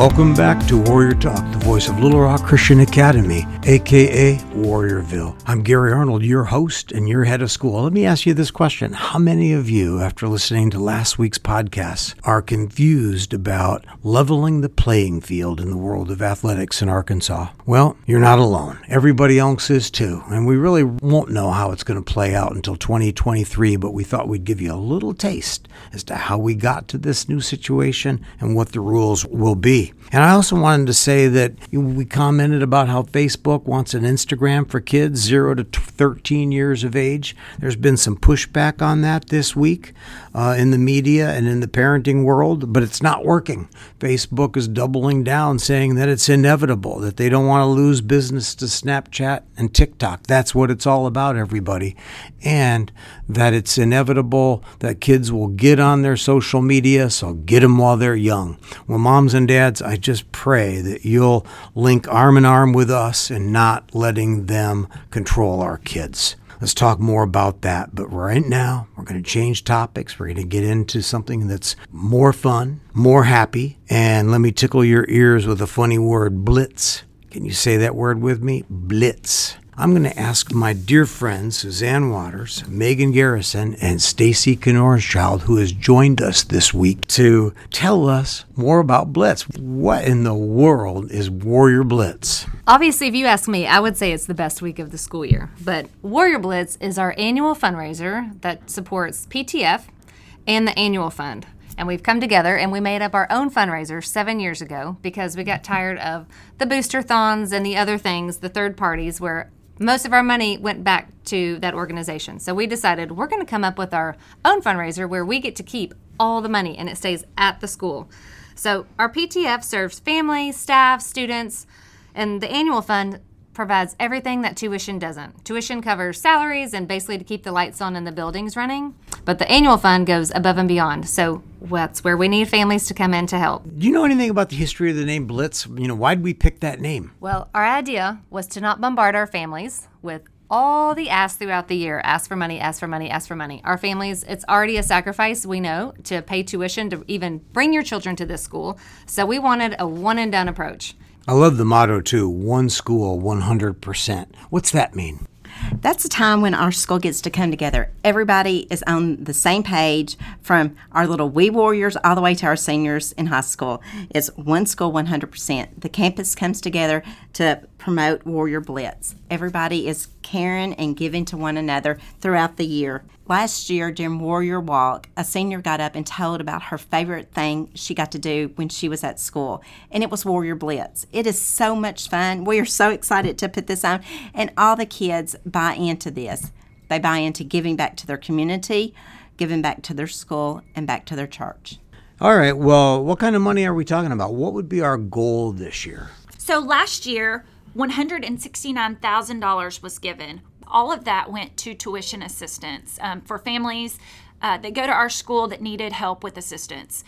Welcome back to Warrior Talk, voice of Little Rock Christian Academy, aka Warriorville. I'm Gary Arnold, your host and your head of school. Let me ask you this question How many of you, after listening to last week's podcast, are confused about leveling the playing field in the world of athletics in Arkansas? Well, you're not alone. Everybody else is too. And we really won't know how it's going to play out until 2023, but we thought we'd give you a little taste as to how we got to this new situation and what the rules will be. And I also wanted to say that we commented about how Facebook wants an Instagram for kids 0 to 13 years of age. There's been some pushback on that this week uh, in the media and in the parenting world, but it's not working. Facebook is doubling down, saying that it's inevitable, that they don't want to lose business to Snapchat and TikTok. That's what it's all about, everybody. And that it's inevitable that kids will get on their social media, so get them while they're young. Well, moms and dads, I just pray that you'll link arm in arm with us and not letting them control our kids. Let's talk more about that. But right now, we're going to change topics. We're going to get into something that's more fun, more happy. And let me tickle your ears with a funny word blitz. Can you say that word with me? Blitz. I'm going to ask my dear friends Suzanne Waters, Megan Garrison, and Stacy Knorrschild, who has joined us this week, to tell us more about Blitz. What in the world is Warrior Blitz? Obviously, if you ask me, I would say it's the best week of the school year. But Warrior Blitz is our annual fundraiser that supports PTF and the annual fund and we've come together and we made up our own fundraiser seven years ago because we got tired of the booster thons and the other things, the third parties, where most of our money went back to that organization. So we decided we're going to come up with our own fundraiser where we get to keep all the money and it stays at the school. So our PTF serves families, staff, students, and the annual fund provides everything that tuition doesn't. Tuition covers salaries and basically to keep the lights on and the buildings running, but the annual fund goes above and beyond. So that's where we need families to come in to help. Do you know anything about the history of the name Blitz? You know, why did we pick that name? Well, our idea was to not bombard our families with all the asks throughout the year ask for money, ask for money, ask for money. Our families, it's already a sacrifice, we know, to pay tuition to even bring your children to this school. So we wanted a one and done approach. I love the motto too one school, 100%. What's that mean? That's a time when our school gets to come together. Everybody is on the same page from our little wee warriors all the way to our seniors in high school. It's one school 100%. The campus comes together to promote Warrior Blitz. Everybody is caring and giving to one another throughout the year. Last year during Warrior Walk, a senior got up and told about her favorite thing she got to do when she was at school, and it was Warrior Blitz. It is so much fun. We are so excited to put this on, and all the kids buy into this. They buy into giving back to their community, giving back to their school, and back to their church. All right. Well, what kind of money are we talking about? What would be our goal this year? So last year, $169,000 was given. All of that went to tuition assistance um, for families uh, that go to our school that needed help with assistance.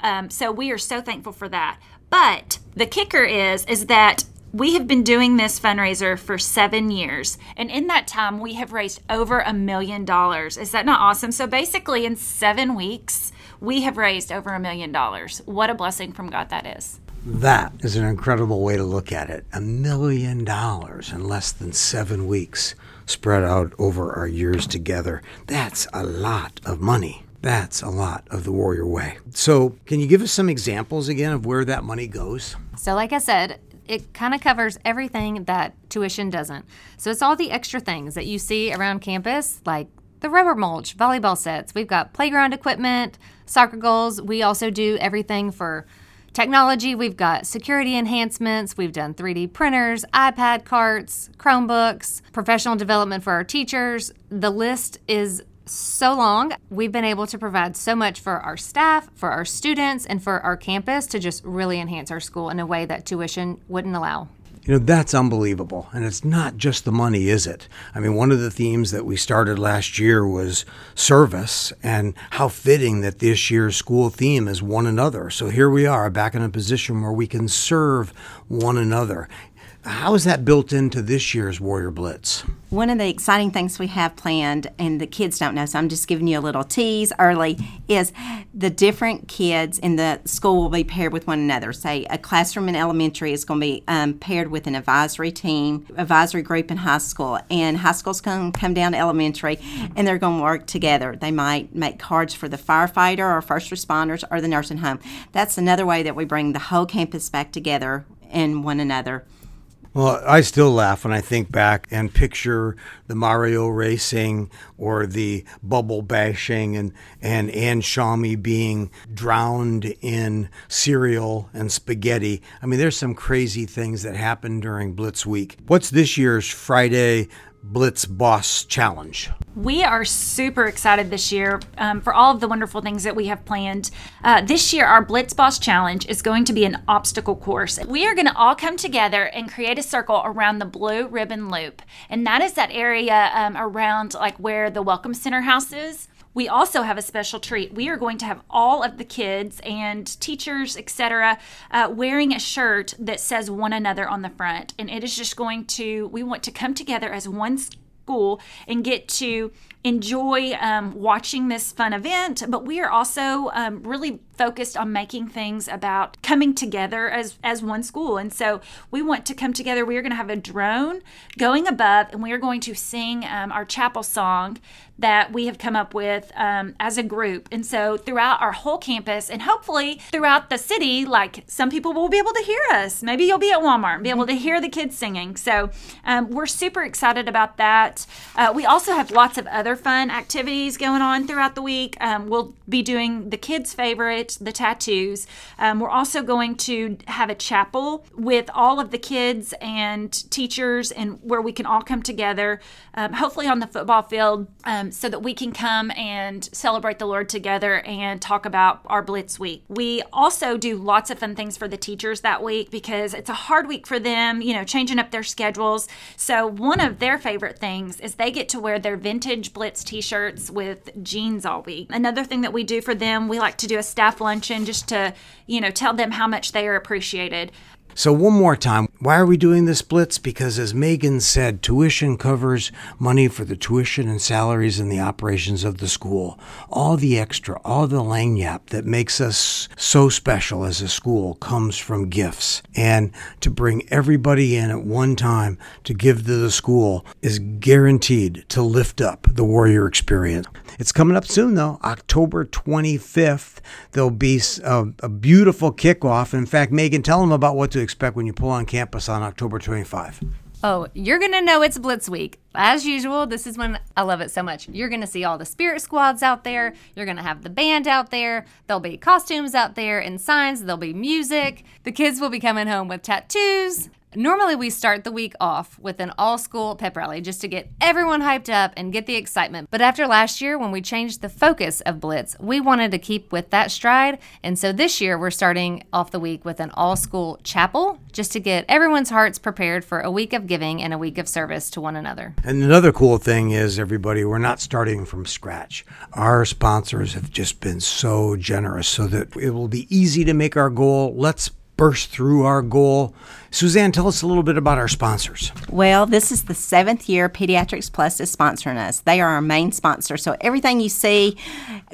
Um, so we are so thankful for that. But the kicker is is that we have been doing this fundraiser for seven years, and in that time, we have raised over a million dollars. Is that not awesome? So basically, in seven weeks, we have raised over a million dollars. What a blessing from God that is. That is an incredible way to look at it. A million dollars in less than seven weeks spread out over our years together. That's a lot of money. That's a lot of the Warrior Way. So, can you give us some examples again of where that money goes? So, like I said, it kind of covers everything that tuition doesn't. So, it's all the extra things that you see around campus, like the rubber mulch, volleyball sets. We've got playground equipment, soccer goals. We also do everything for Technology, we've got security enhancements, we've done 3D printers, iPad carts, Chromebooks, professional development for our teachers. The list is so long. We've been able to provide so much for our staff, for our students, and for our campus to just really enhance our school in a way that tuition wouldn't allow. You know, that's unbelievable. And it's not just the money, is it? I mean, one of the themes that we started last year was service, and how fitting that this year's school theme is one another. So here we are back in a position where we can serve one another. How is that built into this year's Warrior Blitz? One of the exciting things we have planned, and the kids don't know, so I'm just giving you a little tease early, is the different kids in the school will be paired with one another. Say a classroom in elementary is going to be um, paired with an advisory team, advisory group in high school, and high school's going to come down to elementary, and they're going to work together. They might make cards for the firefighter or first responders or the nursing home. That's another way that we bring the whole campus back together and one another. Well, I still laugh when I think back and picture the Mario racing or the bubble bashing and, and Anne Shawmy being drowned in cereal and spaghetti. I mean, there's some crazy things that happen during Blitz Week. What's this year's Friday Blitz Boss Challenge? We are super excited this year um, for all of the wonderful things that we have planned. Uh, this year, our Blitz Boss Challenge is going to be an obstacle course. We are going to all come together and create a circle around the blue ribbon loop, and that is that area um, around like where the Welcome Center house is. We also have a special treat. We are going to have all of the kids and teachers, etc., uh, wearing a shirt that says one another on the front. And it is just going to, we want to come together as one school and get to enjoy um, watching this fun event, but we are also um, really focused on making things about coming together as as one school. And so we want to come together. We are going to have a drone going above, and we are going to sing um, our chapel song that we have come up with um, as a group. And so throughout our whole campus, and hopefully throughout the city, like some people will be able to hear us. Maybe you'll be at Walmart and be able to hear the kids singing. So um, we're super excited about that. Uh, we also have lots of other fun activities going on throughout the week. Um, we'll be doing the kids' favorite, the tattoos. Um, we're also going to have a chapel with all of the kids and teachers, and where we can all come together, um, hopefully on the football field, um, so that we can come and celebrate the Lord together and talk about our Blitz Week. We also do lots of fun things for the teachers that week because it's a hard week for them, you know, changing up their schedules. So, one of their favorite things is they get to wear their vintage Blitz t shirts with jeans all week. Another thing that we do for them, we like to do a staff luncheon just to, you know, tell them how much they are appreciated. So, one more time, why are we doing this blitz? Because, as Megan said, tuition covers money for the tuition and salaries and the operations of the school. All the extra, all the lagniappe that makes us so special as a school comes from gifts. And to bring everybody in at one time to give to the school is guaranteed to lift up the warrior experience. It's coming up soon, though, October 25th. There'll be a, a beautiful kickoff. In fact, Megan, tell them about what to expect when you pull on campus on October 25. Oh, you're going to know it's Blitz Week. As usual, this is when I love it so much. You're going to see all the spirit squads out there. You're going to have the band out there. There'll be costumes out there and signs. There'll be music. The kids will be coming home with tattoos. Normally, we start the week off with an all school pep rally just to get everyone hyped up and get the excitement. But after last year, when we changed the focus of Blitz, we wanted to keep with that stride. And so this year, we're starting off the week with an all school chapel just to get everyone's hearts prepared for a week of giving and a week of service to one another. And another cool thing is, everybody, we're not starting from scratch. Our sponsors have just been so generous so that it will be easy to make our goal. Let's burst through our goal. Suzanne, tell us a little bit about our sponsors. Well, this is the seventh year Pediatrics Plus is sponsoring us. They are our main sponsor. So everything you see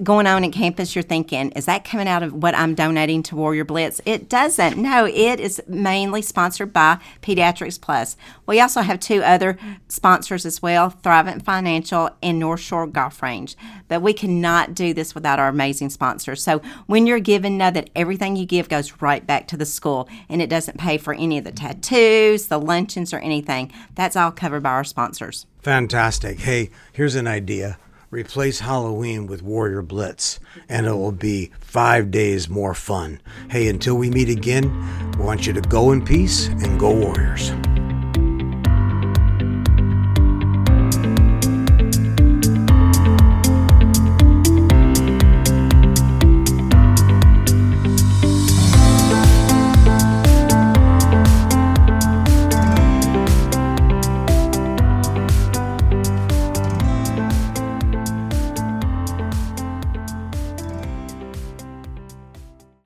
going on at campus, you're thinking, is that coming out of what I'm donating to Warrior Blitz? It doesn't. No, it is mainly sponsored by Pediatrics Plus. We also have two other sponsors as well Thrivent Financial and North Shore Golf Range. But we cannot do this without our amazing sponsors. So when you're giving, know that everything you give goes right back to the school and it doesn't pay for any of the tattoos, the luncheons, or anything. That's all covered by our sponsors. Fantastic. Hey, here's an idea. Replace Halloween with Warrior Blitz, and it will be five days more fun. Hey, until we meet again, we want you to go in peace and go Warriors.